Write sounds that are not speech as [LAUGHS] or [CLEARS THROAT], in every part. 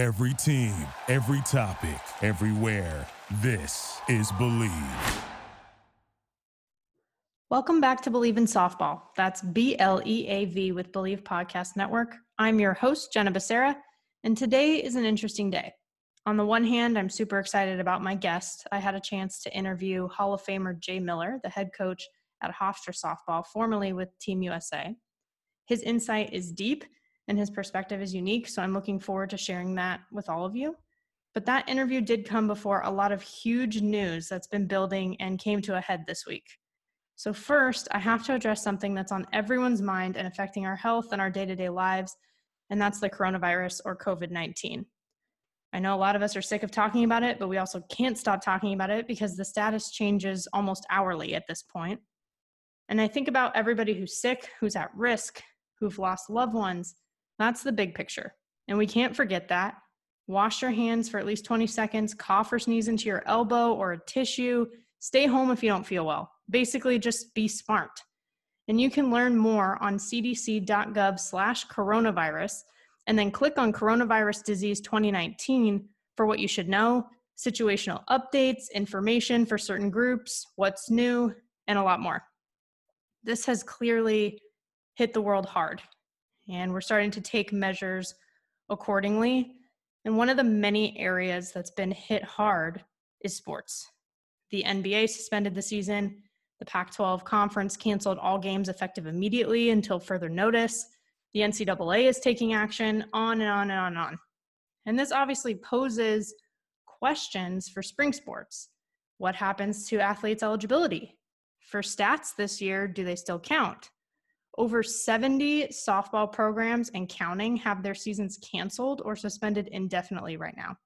Every team, every topic, everywhere. This is Bleav. Welcome back to Bleav in Softball. That's B L E A V with Bleav Podcast Network. I'm your host, Jenna Becerra, and today is an interesting day. On the one hand, I'm super excited about my guest. I had a chance to interview Hall of Famer Jay Miller, the head coach at Hofstra Softball, formerly with Team USA. His insight is deep and his perspective is unique. So I'm looking forward to sharing that with all of you. But that interview did come before a lot of huge news that's been building and came to a head this week. So, first, I have to address something that's on everyone's mind and affecting our health and our day to day lives, and that's the coronavirus or COVID 19. I know a lot of us are sick of talking about it, but we also can't stop talking about it because the status changes almost hourly at this point. And I think about everybody who's sick, who's at risk, who've lost loved ones, that's the big picture. And we can't forget that. Wash your hands for at least 20 seconds, cough or sneeze into your elbow or a tissue. Stay home if you don't feel well. Basically, just be smart. And you can learn more on cdc.gov slash coronavirus and then click on Coronavirus Disease 2019 for what you should know, situational updates, information for certain groups, what's new, and a lot more. This has clearly hit the world hard and we're starting to take measures accordingly. And one of the many areas that's been hit hard is sports. The NBA suspended the season. The Pac 12 conference canceled all games effective immediately until further notice. The NCAA is taking action, on and on and on and on. And this obviously poses questions for spring sports. What happens to athletes' eligibility? For stats this year, do they still count? Over 70 softball programs and counting have their seasons canceled or suspended indefinitely right now.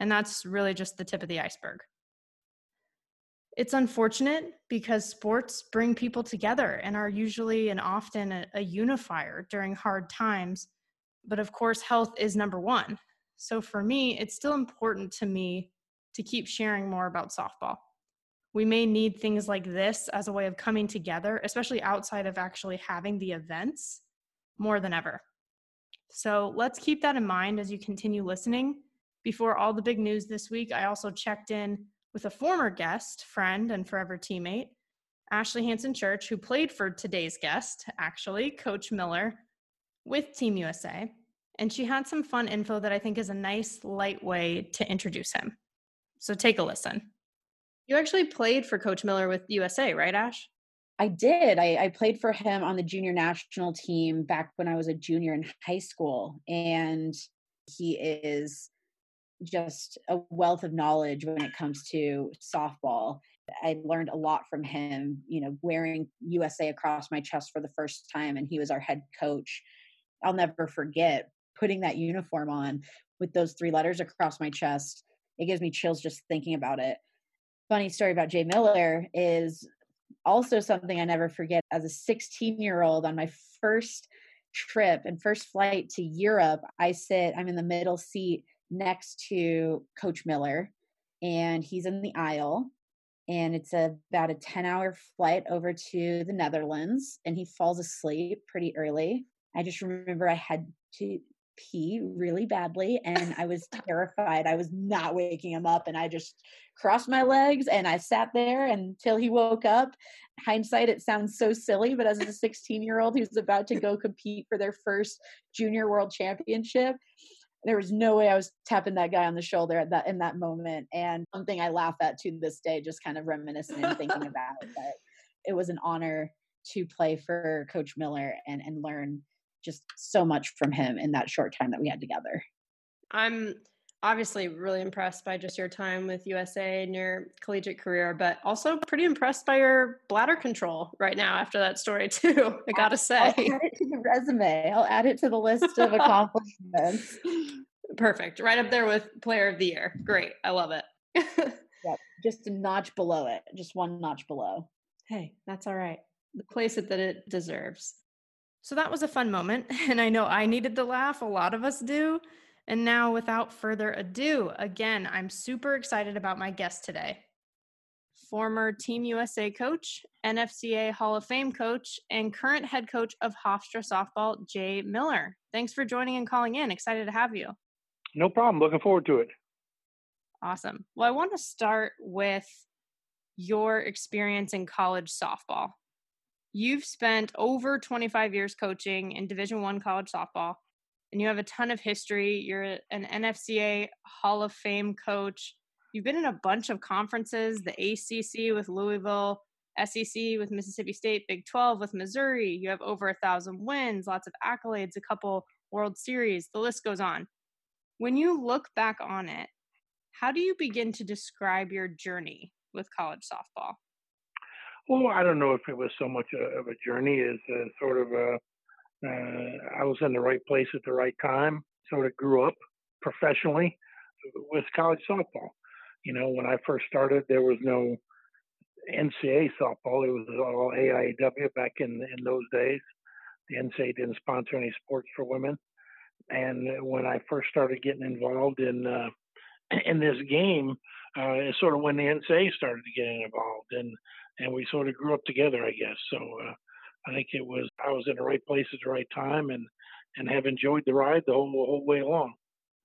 And that's really just the tip of the iceberg. It's unfortunate because sports bring people together and are usually and often a, a, unifier during hard times. But of course, health is number one. So for me, it's still important to me to keep sharing more about softball we may need things like this as a way of coming together, especially outside of actually having the events more than ever. So let's keep that in mind as you continue listening. Before all the big news this week, I also checked in with a former guest, friend, and forever teammate, Ashley Hansen Church, who played for today's guest, actually, Coach Miller, with Team USA. And she had some fun info that I think is a nice, light way to introduce him. So take a listen. You actually played for Coach Miller with USA, right, Ash? I did. I, I, played for him on the junior national team back when I was a junior in high school. And he is just a wealth of knowledge when it comes to softball. I learned a lot from him, you know, wearing USA across my chest for the first time. And he was our head coach. I'll never forget putting that uniform on with those three letters across my chest. It gives me chills just thinking about it funny story about Jay Miller is also something I never forget. As a 16 year old on my first trip and first flight to Europe, I sit, I'm in the middle seat next to Coach Miller, and he's in the aisle. And it's a, about a 10 hour flight over to the Netherlands, and he falls asleep pretty early. I just remember I had to pee really badly and I was [LAUGHS] terrified. I was not waking him up and I just crossed my legs and I sat there until he woke up. Hindsight, it sounds so silly, but as a 16 year old who's about to go compete for their first junior world championship, there was no way I was tapping that guy on the shoulder at that in that moment. And something I laugh at to this day, just kind of reminiscing and thinking [LAUGHS] about it. But it was an honor to play for Coach Miller and and learn just so much from him in that short time that we had together. I'm obviously really impressed by just your time with USA and your collegiate career, but also pretty impressed by your bladder control right now after that story [LAUGHS] too. I gotta say, I'll add it to the resume. I'll add it to the list of [LAUGHS] accomplishments. Perfect, right up there with Player of the Year. Great, I love it. [LAUGHS] yep, just a notch below it, just one notch below. Hey, that's all right. The place it that it deserves. So that was a fun moment. [LAUGHS] And I know I needed the laugh. A lot of us do. And now, without further ado, again, I'm super excited about my guest today. Former Team USA coach, NFCA Hall of Fame coach, and current head coach of Hofstra Softball, Jay Miller. Thanks for joining and calling in. Excited to have you. No problem. Looking forward to it. Awesome. Well, I want to start with your experience in college softball. You've spent over 25 years coaching in Division 1 college softball and you have a ton of history. You're an NFCA Hall of Fame coach. You've been in a bunch of conferences, the ACC with Louisville, SEC with Mississippi State, Big 12 with Missouri. You have over a thousand wins, lots of accolades, a couple World Series. The list goes on. When you look back on it, how do you begin to describe your journey with college softball? Well, I don't know if it was so much of a journey as a sort of a, uh, I was in the right place at the right time. Sort of grew up professionally with college softball. You know, when I first started, there was no NCAA softball. It was all AIAW back in in those days. The NCAA didn't sponsor any sports for women. And when I first started getting involved in uh, [CLEARS THROAT] in this game, uh, it's sort of when the NSA started getting involved, and and we sort of grew up together, I guess. So uh, I think it was I was in the right place at the right time, and and have enjoyed the ride the whole whole way along.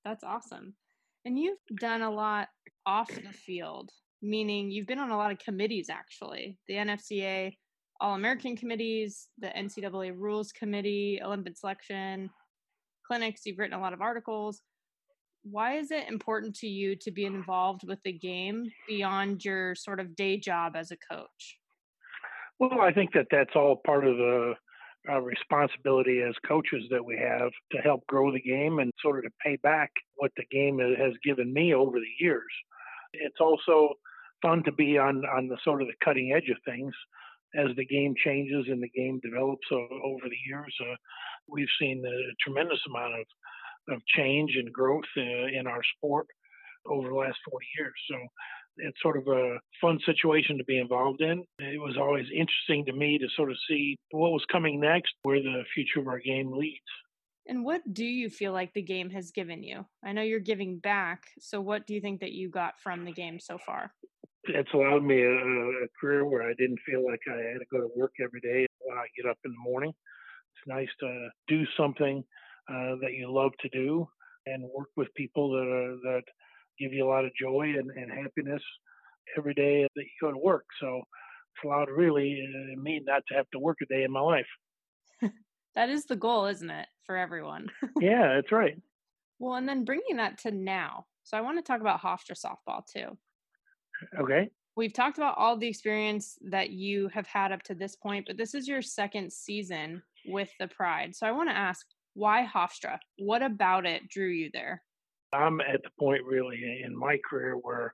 That's awesome. And you've done a lot off the field, meaning you've been on a lot of committees actually. The NFCA All American committees, the NCAA Rules Committee, Olympic Selection, clinics. You've written a lot of articles. Why is it important to you to be involved with the game beyond your sort of day job as a coach? Well, I think that that's all part of the uh, responsibility as coaches that we have to help grow the game and sort of to pay back what the game has given me over the years. It's also fun to be on on the sort of the cutting edge of things as the game changes and the game develops over the years. Uh, we've seen a tremendous amount of of change and growth uh, in our sport over the last 40 years. So it's sort of a fun situation to be involved in. It was always interesting to me to sort of see what was coming next, where the future of our game leads. And what do you feel like the game has given you? I know you're giving back. So, what do you think that you got from the game so far? It's allowed me a, a career where I didn't feel like I had to go to work every day when I get up in the morning. It's nice to do something uh, that you love to do and work with people that are, that give you a lot of joy and, and happiness every day that you go to work. So it's allowed really uh, me not to have to work a day in my life. [LAUGHS] that is the goal, isn't it, for everyone? [LAUGHS] yeah, that's right. Well, and then bringing that to now. So I want to talk about Hofstra softball too. Okay. We've talked about all the experience that you have had up to this point, but this is your second season with the Pride. So I want to ask, why Hofstra? What about it drew you there? I'm at the point really in my career where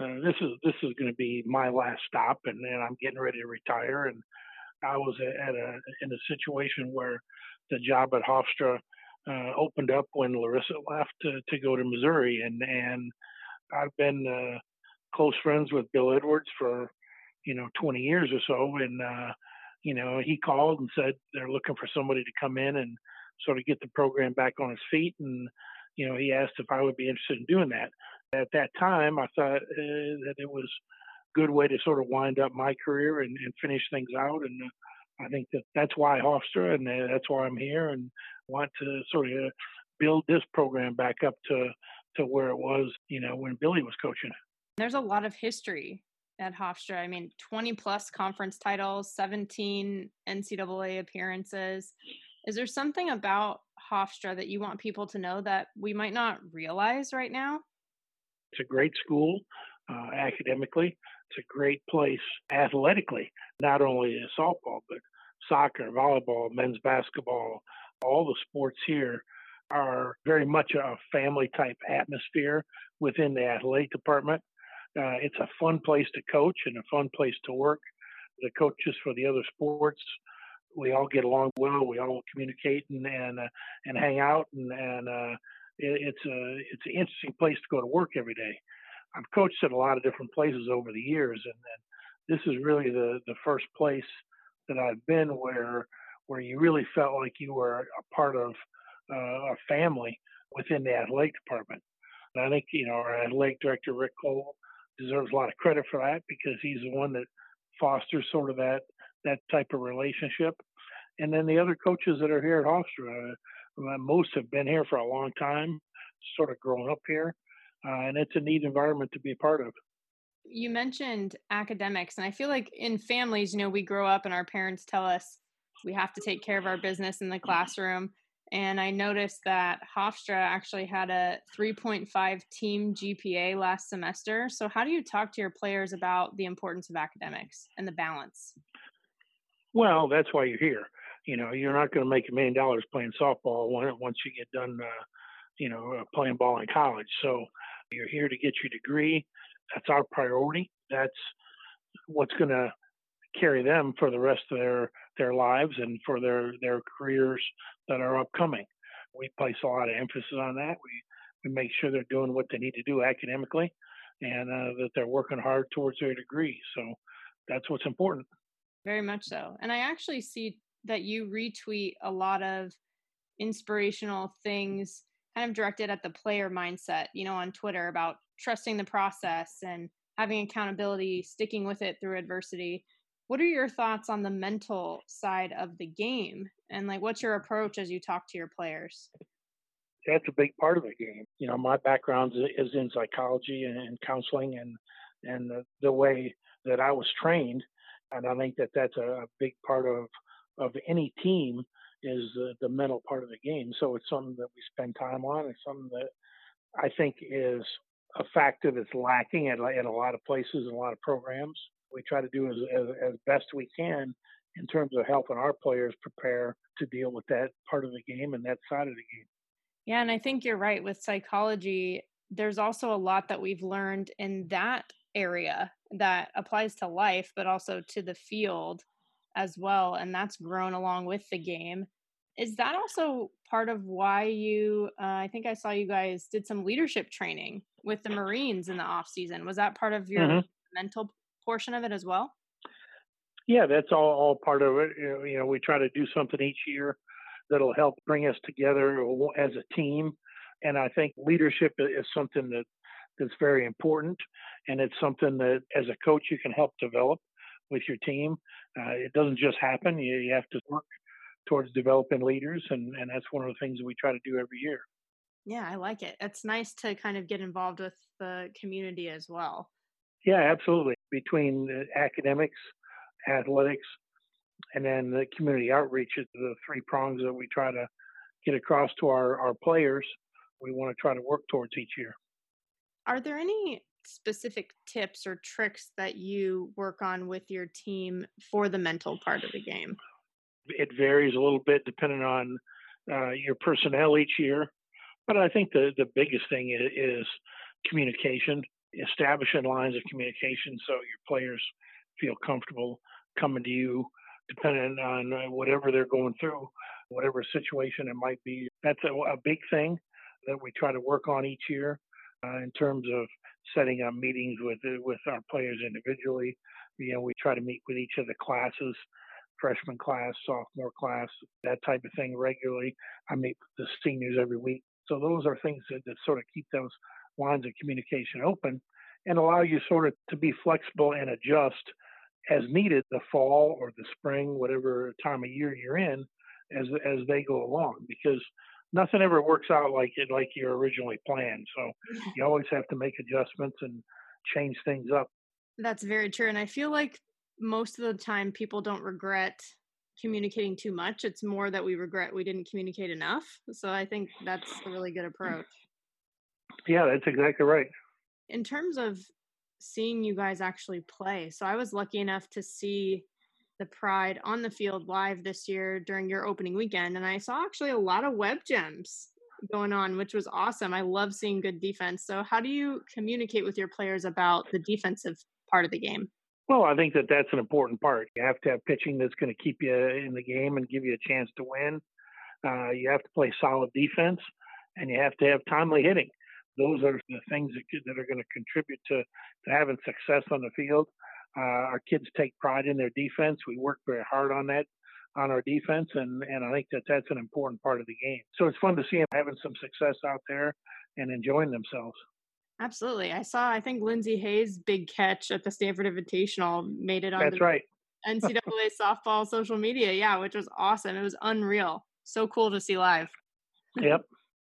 uh, this is this is going to be my last stop, and I'm getting ready to retire. And I was at a in a situation where the job at Hofstra uh, opened up when Larissa left to, to go to Missouri, and and I've been uh, close friends with Bill Edwards for you know 20 years or so, and uh, you know he called and said they're looking for somebody to come in and sort of get the program back on its feet and you know, he asked if I would be interested in doing that. At that time, I thought uh, that it was a good way to sort of wind up my career and, and finish things out. And uh, I think that that's why Hofstra, and uh, that's why I'm here, and want to sort of build this program back up to to where it was, you know, when Billy was coaching. There's a lot of history at Hofstra. I mean, 20 plus conference titles, 17 NCAA appearances. Is there something about Hofstra that you want people to know that we might not realize right now? It's a great school uh, academically. It's a great place athletically, not only in softball, but soccer, volleyball, men's basketball. All the sports here are very much a family type atmosphere within the athletic department. Uh, it's a fun place to coach and a fun place to work. The coaches for the other sports we all get along well. We all communicate and and, uh, and hang out, and and uh, it, it's a it's an interesting place to go to work every day. I've coached at a lot of different places over the years, and, and this is really the the first place that I've been where where you really felt like you were a part of uh, a family within the athletic department. And I think you know our athletic director Rick Cole deserves a lot of credit for that because he's the one that fosters sort of that that type of relationship. And then the other coaches that are here at Hofstra, uh, most have been here for a long time. sort of growing up here, uh, and it's a neat environment to be a part of. You mentioned academics, and I feel like in families, you know, we grow up and our parents tell us we have to take care of our business in the classroom. And I noticed that Hofstra actually had a 3.5 team GPA last semester. So, how do you talk to your players about the importance of academics and the balance? Well, that's why you're here. You know, you're not going to make a million dollars playing softball once you get done, uh, you know, uh, playing ball in college. So, you're here to get your degree. That's our priority. That's what's going to carry them for the rest of their their lives and for their their careers that are upcoming. We place a lot of emphasis on that. We we make sure they're doing what they need to do academically, and uh, that they're working hard towards their degree. So that's what's important. Very much so. And I actually see that you retweet a lot of inspirational things kind of directed at the player mindset, you know, on Twitter about trusting the process and having accountability, sticking with it through adversity. What are your thoughts on the mental side of the game? And like, what's your approach as you talk to your players? That's a big part of the game. You know, my background is in psychology and counseling and, and the, the way that I was trained. And I think that that's a, big part of, of any team is the, the mental part of the game. So it's something that we spend time on. It's something that I think is a factor that's lacking at, at a lot of places and a lot of programs we try to do as, as, as best we can in terms of helping our players prepare to deal with that part of the game and that side of the game. Yeah, and I think you're right with psychology. There's also a lot that we've learned in that area that applies to life, but also to the field as well. And that's grown along with the game. Is that also part of why you, uh, I think I saw you guys did some leadership training with the Marines in the off season. Was that part of your mm-hmm. mental portion of it as well? Yeah, that's all, all part of it. You know, we try to do something each year that'll help bring us together as a team. And I think leadership is something that that's very important, and it's something that as a coach you can help develop with your team. Uh, it doesn't just happen. You, you have to work towards developing leaders, and, and that's one of the things that we try to do every year. Yeah, I like it. It's nice to kind of get involved with the community as well. Yeah, absolutely. Between academics, athletics, and then the community outreach is the three prongs that we try to get across to our, our players. We want to try to work towards each year. Are there any specific tips or tricks that you work on with your team for the mental part of the game? It varies a little bit depending on uh, your personnel each year, but I think the the biggest thing is, is communication establishing lines of communication so your players feel comfortable coming to you depending on uh, whatever they're going through whatever situation it might be that's a, a big thing that we try to work on each year uh, in terms of setting up meetings with uh, with our players individually. You know we try to meet with each of the classes freshman class sophomore class that type of thing regularly. I meet the seniors every week. So those are things that, that sort of keep those lines of communication open and allow you sort of to be flexible and adjust as needed the fall or the spring, whatever time of year you're in, as as they go along. Because nothing ever works out like it like you originally planned. So you always have to make adjustments and change things up. That's very true. And I feel like most of the time people don't regret communicating too much. It's more that we regret we didn't communicate enough. So I think that's a really good mm. approach. Yeah, that's exactly right. In terms of seeing you guys actually play, so I was lucky enough to see the Pride on the field live this year during your opening weekend, and I saw actually a lot of web gems going on, which was awesome. I love seeing good defense. So, how do you communicate with your players about the defensive part of the game? Well, I think that that's an important part. You have to have pitching that's going to keep you in the game and give you a chance to win. Uh, you have to play solid defense, and you have to have timely hitting those are the things that, that are going to contribute to, to having success on the field. Uh, our kids take pride in their defense. We work very hard on that, on our defense, and, and I think that that's an important part of the game. So it's fun to see them having some success out there and enjoying themselves. Absolutely. I saw, I think Lindsey Hayes' big catch at the Stanford Invitational made it on That's the right. NCAA [LAUGHS] softball social media. Yeah, which was awesome. It was unreal. So cool to see live. Yep.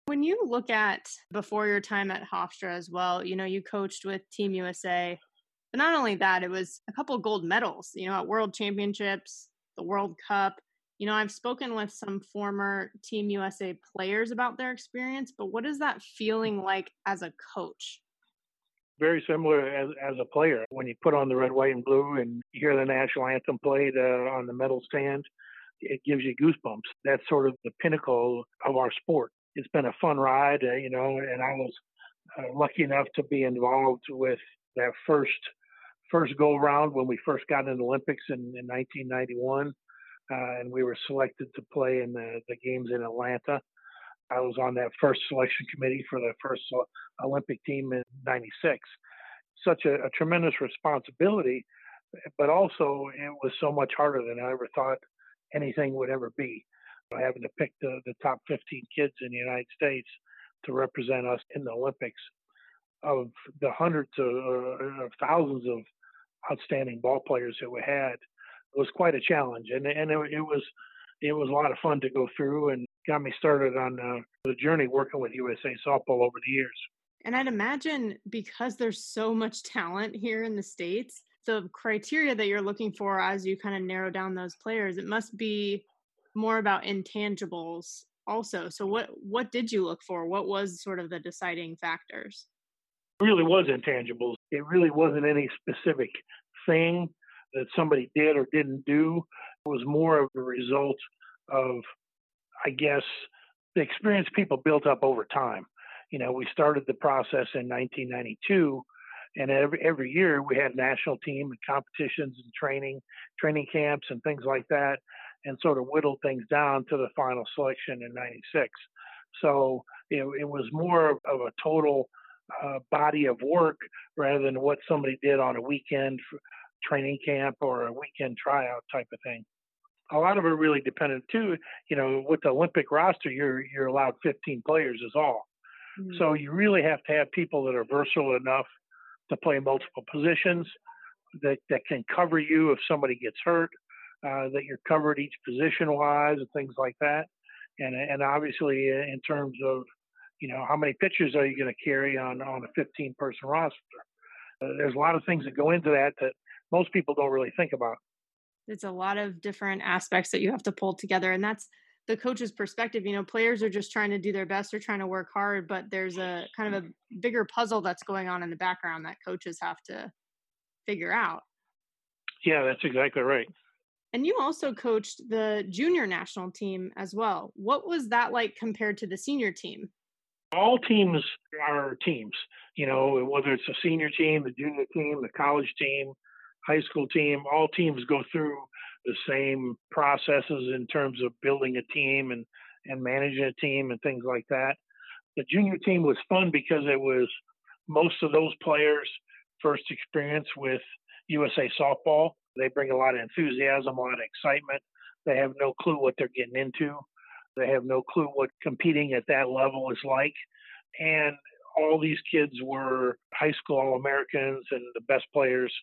When you look at before your time at Hofstra as well, you know, you coached with Team USA. But not only that, it was a couple gold medals, you know, at World Championships, the World Cup. You know, I've spoken with some former Team USA players about their experience, but what is that feeling like as a coach? Very similar as, as a player. When you put on the red, white, and blue and hear the national anthem played uh, on the medal stand, it gives you goosebumps. That's sort of the pinnacle of our sport. It's been a fun ride, uh, you know, and I was uh, lucky enough to be involved with that first first go round when we first got into the Olympics in, in 1991, uh, and we were selected to play in the, the games in Atlanta. I was on that first selection committee for the first Olympic team in '96. Such a, a tremendous responsibility, but also it was so much harder than I ever thought anything would ever be. Having to pick the, the top 15 kids in the United States to represent us in the Olympics of the hundreds of, uh, of thousands of outstanding ball players that we had was quite a challenge, and and it, it, was it was a lot of fun to go through, and got me started on uh, the journey working with USA Softball over the years. And I'd imagine because there's so much talent here in the states, the criteria that you're looking for as you kind of narrow down those players, it must be more about intangibles also. So what what did you look for? What was sort of the deciding factors? Really was intangibles. It really wasn't any specific thing that somebody did or didn't do. It was more of a result of, I guess, the experience people built up over time. You know, we started the process in 1992 and every every year we had national team and competitions and training, training camps and things like that, and sort of whittled things down to the final selection in '96. So it, it was more of a total uh, body of work rather than what somebody did on a weekend training camp or a weekend tryout type of thing. A lot of it really depended too. You know, with the Olympic roster, you're you're allowed 15 players is all. Mm-hmm. So you really have to have people that are versatile enough to play multiple positions, that, that can cover you if somebody gets hurt, uh, that you're covered each position wise and things like that. And, and obviously, uh, in terms of, you know, how many pitchers are you going to carry on, on a 15 person roster? Uh, there's a lot of things that go into that that most people don't really think about. It's a lot of different aspects that you have to pull together. And that's the coach's perspective you know players are just trying to do their best they're trying to work hard but there's a kind of a bigger puzzle that's going on in the background that coaches have to figure out yeah that's exactly right and you also coached the junior national team as well what was that like compared to the senior team all teams are teams you know whether it's a senior team the junior team the college team high school team all teams go through the same processes in terms of building a team and, and managing a team and things like that. The junior team was fun because it was most of those players' first experience with USA softball. They bring a lot of enthusiasm, a lot of excitement. They have no clue what they're getting into. They have no clue what competing at that level is like. And all these kids were high school All Americans and the best players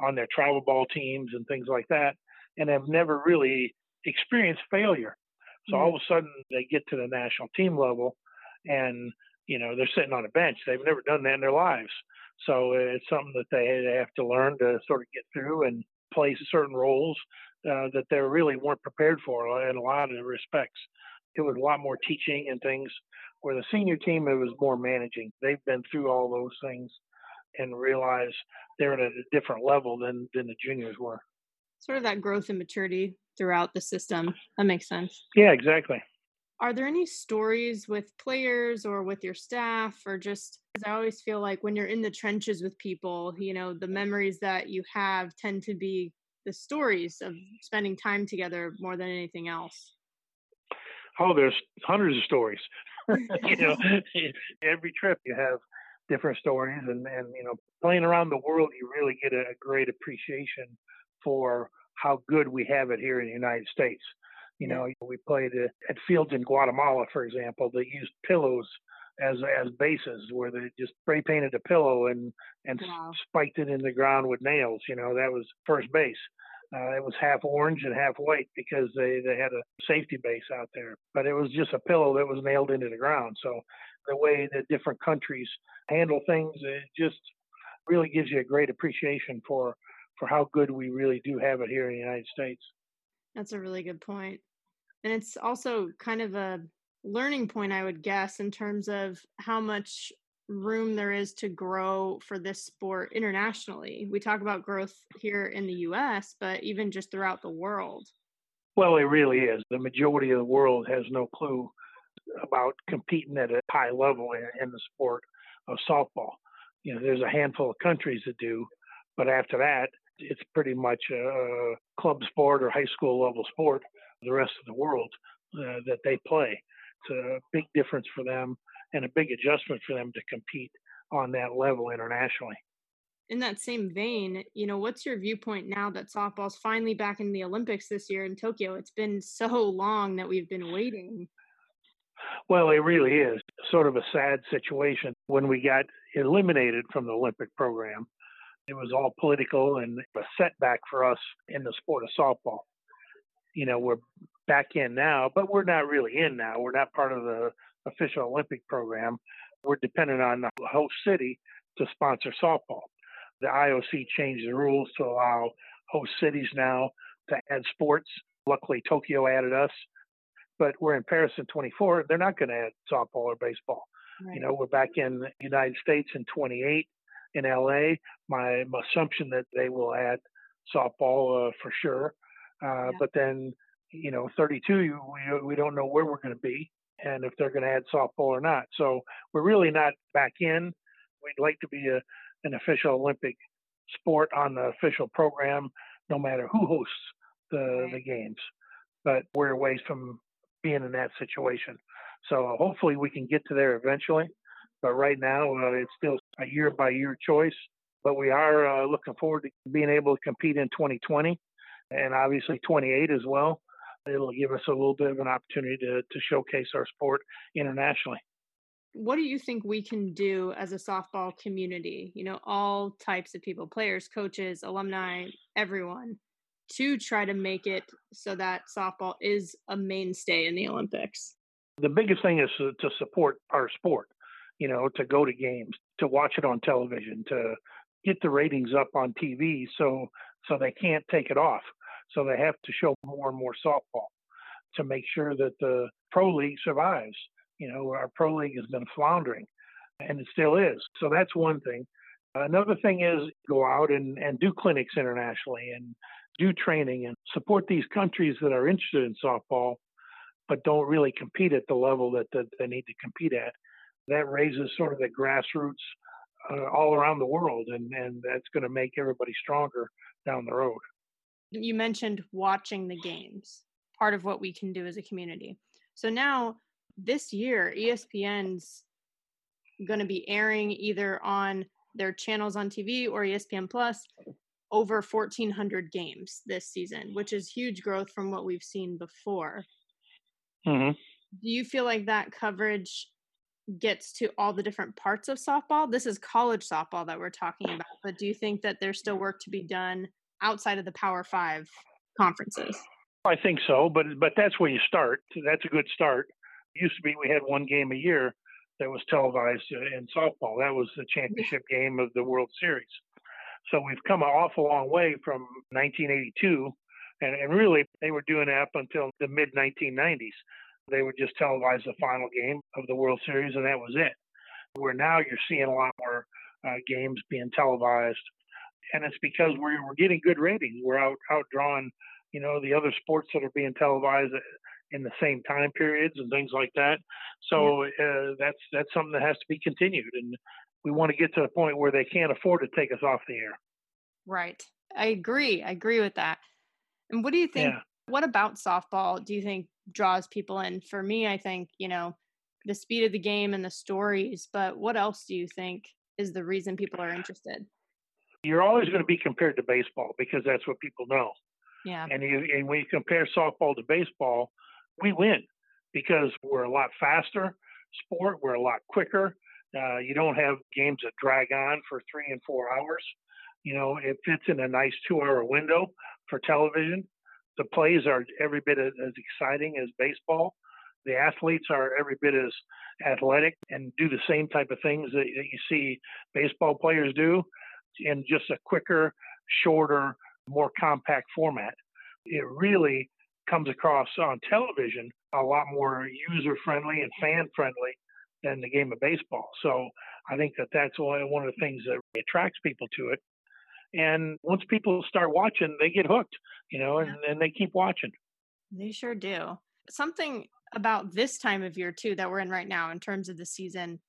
on their travel ball teams and things like that and have never really experienced failure. So mm-hmm. all of a sudden they get to the national team level and you know they're sitting on a bench. They've never done that in their lives. So it's something that they have to learn to sort of get through and play certain roles uh, that they really weren't prepared for in a lot of respects. It was a lot more teaching and things. Where the senior team, it was more managing. They've been through all those things and realize they're at a different level than than the juniors were sort of that growth and maturity throughout the system. That makes sense. Yeah, exactly. Are there any stories with players or with your staff or just Because I always feel like when you're in the trenches with people, you know, the memories that you have tend to be the stories of spending time together more than anything else. Oh, there's hundreds of stories. [LAUGHS] you know, [LAUGHS] every trip you have different stories and and you know, playing around the world you really get a great appreciation for how good we have it here in the United States. You know, we played uh, at fields in Guatemala, for example, that used pillows as as bases, where they just spray painted a pillow and and wow. spiked it in the ground with nails. You know, that was first base. Uh, it was half orange and half white because they, they had a safety base out there. But it was just a pillow that was nailed into the ground. So the way that different countries handle things, it just really gives you a great appreciation for for how good we really do have it here in the United States. That's a really good point. And it's also kind of a learning point, I would guess, in terms of how much room there is to grow for this sport internationally. We talk about growth here in the US, but even just throughout the world. Well, it really is. The majority of the world has no clue about competing at a high level in, the sport of softball. You know, there's a handful of countries that do, but after that, it's pretty much a club sport or high school level sport. The rest of the world uh, that they play, a big difference for them and a big adjustment for them to compete on that level internationally. In that same vein, you know, what's your viewpoint now that softball's finally back in the Olympics this year in Tokyo? It's been so long that we've been waiting. Well, it really is sort of a sad situation when we got eliminated from the Olympic program. It was all political and a setback for us in the sport of softball. You know, we're back in now, but we're not really in now. We're not part of the official Olympic program. We're dependent on the host city to sponsor softball. The IOC changed the rules to allow host cities now to add sports. Luckily, Tokyo added us, but we're in Paris in 24. They're not going to add softball or baseball. Right. You know, we're back in the United States in 28 in LA. My, my assumption that they will add softball uh, for sure. Uh, yeah. But then, you know, 32, we, we don't know where we're going to be and if they're going to add softball or not. So we're really not back in. We'd like to be a, an official Olympic sport on the official program, no matter who hosts the, the games. But we're away from being in that situation. So hopefully we can get to there eventually. But right now, uh, it's still a year by year choice. But we are uh, looking forward to being able to compete in 2020 and obviously 28 as well it'll give us a little bit of an opportunity to, to showcase our sport internationally. What do you think we can do as a softball community? You know, all types of people, players, coaches, alumni, everyone, to try to make it so that softball is a mainstay in the Olympics? The biggest thing is to, to support our sport, you know, to go to games, to watch it on television, to get the ratings up on TV so so they can't take it off. So they have to show more and more softball to make sure that the pro league survives. You know, our pro league has been floundering and it still is. So that's one thing. Another thing is go out and, and do clinics internationally and do training and support these countries that are interested in softball, but don't really compete at the level that, that they need to compete at. That raises sort of the grassroots uh, all around the world, and, and that's going to make everybody stronger down the road you mentioned watching the games, part of what we can do as a community. So now this year, ESPN's going to be airing either on their channels on TV or ESPN Plus over 1400 games this season, which is huge growth from what we've seen before. Mm-hmm. Do you feel like that coverage gets to all the different parts of softball? This is college softball that we're talking about, but do you think that there's still work to be done outside of the Power Five conferences? I think so, but but that's where you start. That's a good start. It used to be we had one game a year that was televised in softball. That was the championship game of the World Series. So we've come an awful long way from 1982, and, and really they were doing that up until the mid 1990s. They would just televise the final game of the World Series, and that was it. Where now you're seeing a lot more uh, games being televised and it's because we're we're getting good ratings. We're out outdrawing, you know, the other sports that are being televised in the same time periods and things like that. So yeah. uh, that's that's something that has to be continued, and we want to get to the point where they can't afford to take us off the air. Right. I agree. I agree with that. And what do you think? Yeah. What about softball do you think draws people in? For me, I think you know the speed of the game and the stories. But what else do you think is the reason people are interested? You're always going to be compared to baseball because that's what people know. Yeah. And you and when you compare softball to baseball, we win because we're a lot faster sport. We're a lot quicker. Uh, you don't have games that drag on for three and four hours. You know, it fits in a nice two-hour window for television. The plays are every bit as, exciting as baseball. The athletes are every bit as athletic and do the same type of things that, that you see baseball players do in just a quicker, shorter, more compact format. It really comes across on television a lot more user friendly and fan friendly than the game of baseball. So I think that that's one of the things that attracts people to it. And once people start watching, they get hooked, you know, and, and they keep watching. They sure do. Something about this time of year, too, that we're in right now in terms of the season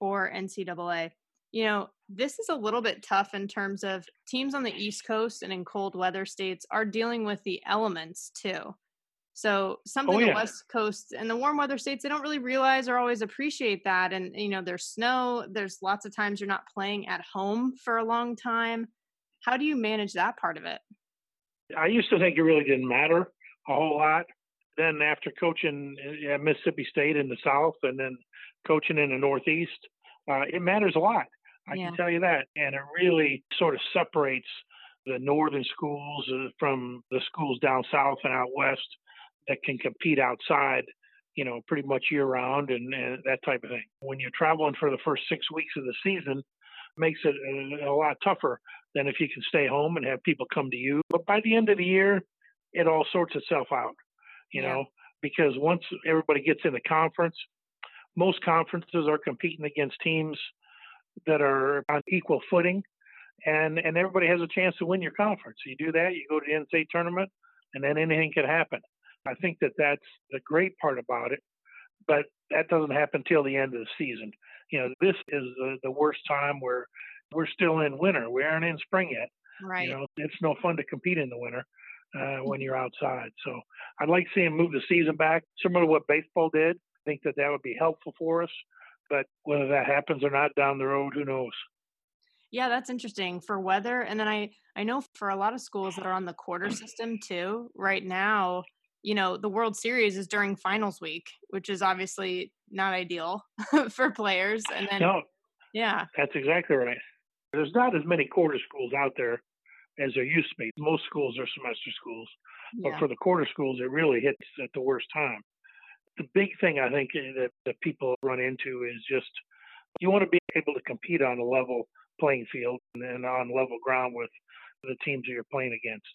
for NCAA. You know, this is a little bit tough in terms of teams on the East Coast and in cold weather states are dealing with the elements, too. So something oh, yeah. the West Coast and the warm weather states, they don't really realize or always appreciate that. And you know, there's snow. There's lots of times you're not playing at home for a long time. How do you manage that part of it? I used to think it really didn't matter a whole lot. Then after coaching at Mississippi State in the South and then coaching in the Northeast, uh, it matters a lot. I yeah. can tell you that. And it really sort of separates the northern schools uh, from the schools down south and out west that can compete outside, you know, pretty much year round and, and that type of thing. When you're traveling for the first six weeks of the season, makes it a, a lot tougher than if you can stay home and have people come to you. But by the end of the year, it all sorts itself out, you yeah. know, because once everybody gets in the conference, most conferences are competing against teams that are on equal footing and and everybody has a chance to win your conference. You do that, you go to the NCAA tournament, and then anything can happen. I think that that's the great part about it, but that doesn't happen till the end of the season. You know, this is the, the worst time where we're still in winter. We aren't in spring yet. Right. You know, it's no fun to compete in the winter uh, when you're outside. So I'd like to see him move the season back, similar to what baseball did. I think that that would be helpful for us. But whether that happens or not down the road, who knows? Yeah, that's interesting for weather. And then I I know for a lot of schools that are on the quarter system too. Right now, you know, the World Series is during finals week, which is obviously not ideal [LAUGHS] for players. And then, no, yeah, that's exactly right. There's not as many quarter schools out there as there used to be. Most schools are semester schools, but yeah. for the quarter schools, it really hits at the worst time. The big thing I think eh, that, that people run into is just you want to be able to compete on a level playing field and on level ground with the teams that you're playing against.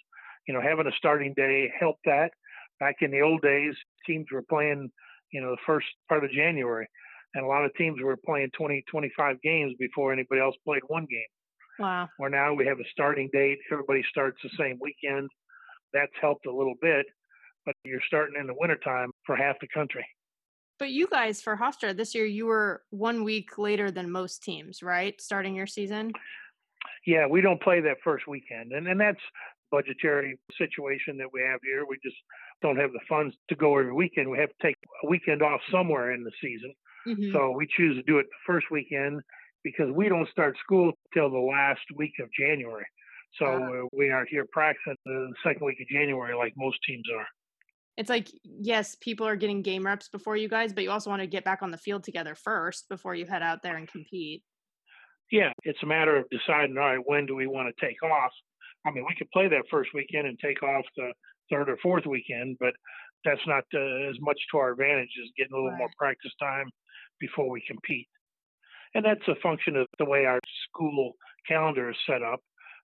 You know, having a starting day helped that back in the old days, teams were playing, you know, the first part of January, and a lot of teams were playing 20, 25 games before anybody else played one game. Wow. Where now we have a starting date, everybody starts the same weekend. That's helped a little bit, but you're starting in the wintertime for half the country. But you guys for Hofstra this year, you were one week later than most teams, right? Starting your season. Yeah, we don't play that first weekend, and and that's budgetary situation that we have here. We just don't have the funds to go every weekend. We have to take a weekend off somewhere in the season. Mm-hmm. So we choose to do it the first weekend because we don't start school till the last week of January. So uh, we aren't here practicing the second week of January like most teams are. It's like, yes, people are getting game reps before you guys, but you also want to get back on the field together first before you head out there and compete. Yeah, it's a matter of deciding, all right, when do we want to take off? I mean, we could play that first weekend and take off the third or fourth weekend, but that's not uh, as much to our advantage as getting a little right. more practice time before we compete. And that's a function of the way our school calendar is set up,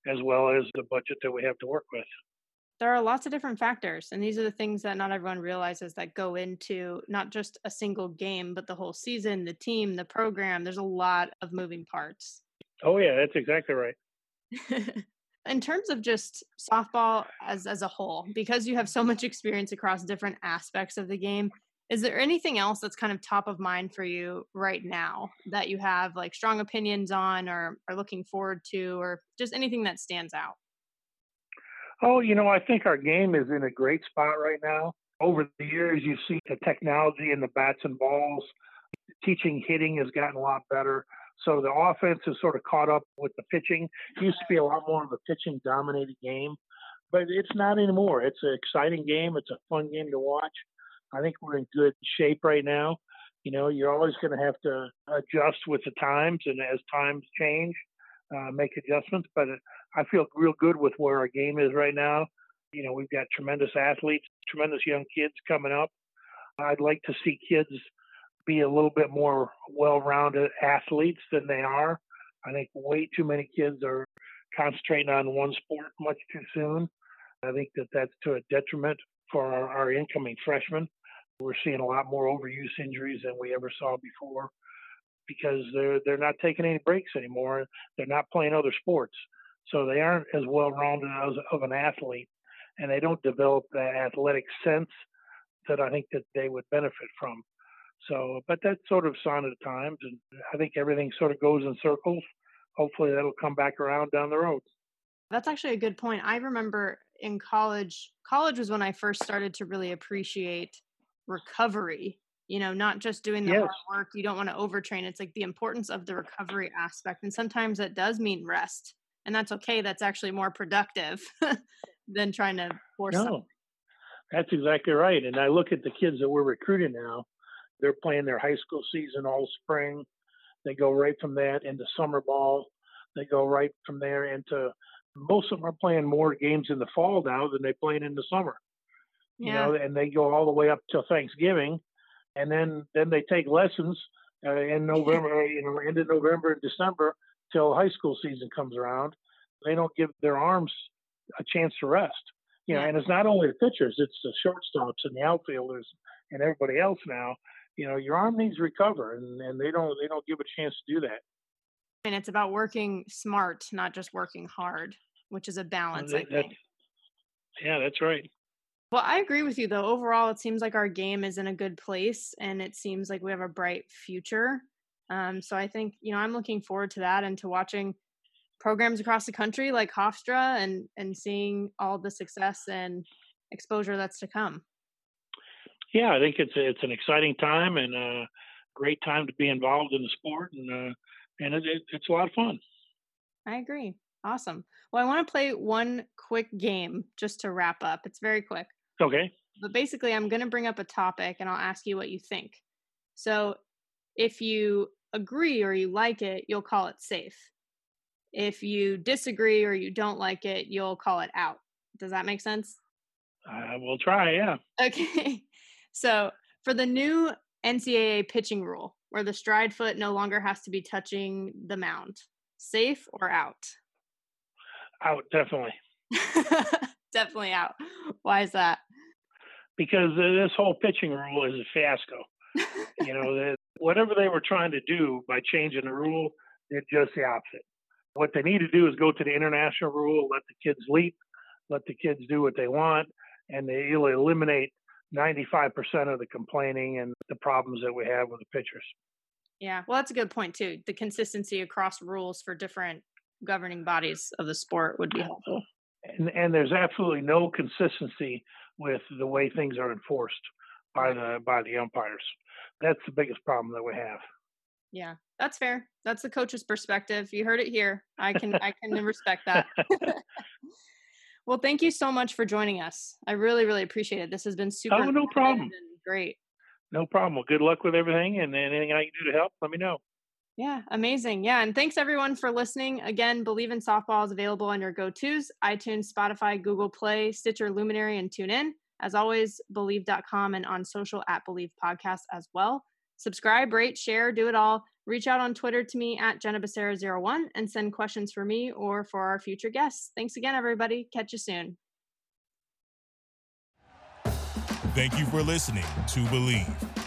as well as the budget that we have to work with. There are lots of different factors, and these are the things that not everyone realizes that go into not just a single game, but the whole season, the team, the program. There's a lot of moving parts. Oh, yeah, that's exactly right. [LAUGHS] in terms of just softball as as a whole because you have so much experience across different aspects of the game is there anything else that's kind of top of mind for you right now that you have like strong opinions on or are looking forward to or just anything that stands out oh you know i think our game is in a great spot right now over the years you see the technology in the bats and balls teaching hitting has gotten a lot better so the offense has sort of caught up with the pitching. It used to be a lot more of a pitching dominated game, but it's not anymore. It's an exciting game. It's a fun game to watch. I think we're in good shape right now. You know, you're always going to have to adjust with the times, and as times change, uh, make adjustments. But I feel real good with where our game is right now. You know, we've got tremendous athletes, tremendous young kids coming up. I'd like to see kids be a little bit more well-rounded athletes than they are. I think way too many kids are concentrating on one sport much too soon. I think that that's to a detriment for our, our incoming freshmen. We're seeing a lot more overuse injuries than we ever saw before because they're they're not taking any breaks anymore. They're not playing other sports, so they aren't as well rounded as of an athlete, and they don't develop that athletic sense that I think that they would benefit from. So, but that's sort of sign of the times, and I think everything sort of goes in circles. Hopefully, that'll come back around down the road. That's actually a good point. I remember in college, college was when I first started to really appreciate recovery. You know, not just doing the Yes. hard work. You don't want to overtrain. It's like the importance of the recovery aspect. And sometimes that does mean rest. And that's okay. That's actually more productive [LAUGHS] than trying to force something. No, that's exactly right. And I look at the kids that we're recruiting now. They're playing their high school season all spring. They go right from that into summer ball. They go right from there into most of them are playing more games in the fall now than they playing in the summer. You Yeah. know, and they go all the way up till Thanksgiving, and then then they take lessons uh, in November, you know, end of November and December till high school season comes around. They don't give their arms a chance to rest. You know, and it's not only the pitchers; it's the shortstops and the outfielders and everybody else now. You know, your arm needs to recover, and, and they don't they don't give a chance to do that. And it's about working smart, not just working hard, which is a balance, I That- that- think. yeah, that's right. Well, I agree with you though. Overall, it seems like our game is in a good place and it seems like we have a bright future. Um, so I think, you know, I'm looking forward to that and to watching programs across the country like Hofstra and and seeing all the success and exposure that's to come. Yeah, I think it's it's an exciting time and a great time to be involved in the sport, and uh, and it, it, it's a lot of fun. I agree. Awesome. Well, I want to play one quick game just to wrap up. It's very quick. Okay. but basically i'm going to bring up a topic and i'll ask you what you think. So if you agree or you like it you'll call it safe. If you disagree or you don't like it you'll call it out. Does that make sense? Uh, we'll try. Yeah. okay. [LAUGHS] So for the new ncaa pitching rule where the stride foot no longer has to be touching the mound safe or out? Out definitely. [LAUGHS] Definitely out. Why is that because this whole pitching rule is a fiasco. [LAUGHS] you know, that whatever they were trying to do by changing the rule, did just the opposite. What they need to do is go to the international rule, let the kids leap, let the kids do what they want, and they'll eliminate 95% of the complaining and the problems that we have with the pitchers. Yeah, well, that's a good point too. The consistency across rules for different governing bodies of the sport would be helpful. And, and there's absolutely no consistency with the way things are enforced by the by the umpires. That's the biggest problem that we have. Yeah, that's fair. That's the coach's perspective. You heard it here. I can I can respect that. [LAUGHS] [LAUGHS] well, thank you so much for joining us. I really really appreciate it. This has been super. Oh, no problem. Great. No problem. Well, good luck with everything, and anything I can do to help, let me know. Yeah, amazing. Yeah, and thanks everyone for listening. Again, Bleav in Softball is available on your go-tos, iTunes, Spotify, Google Play, Stitcher, Luminary, and TuneIn. As always, Bleav.com and on social at Bleav Podcast as well. Subscribe, rate, share, do it all. Reach out on Twitter to me at Jenna Becerra01 and send questions for me or for our future guests. Thanks again, everybody. Catch you soon. Thank you for listening to Bleav.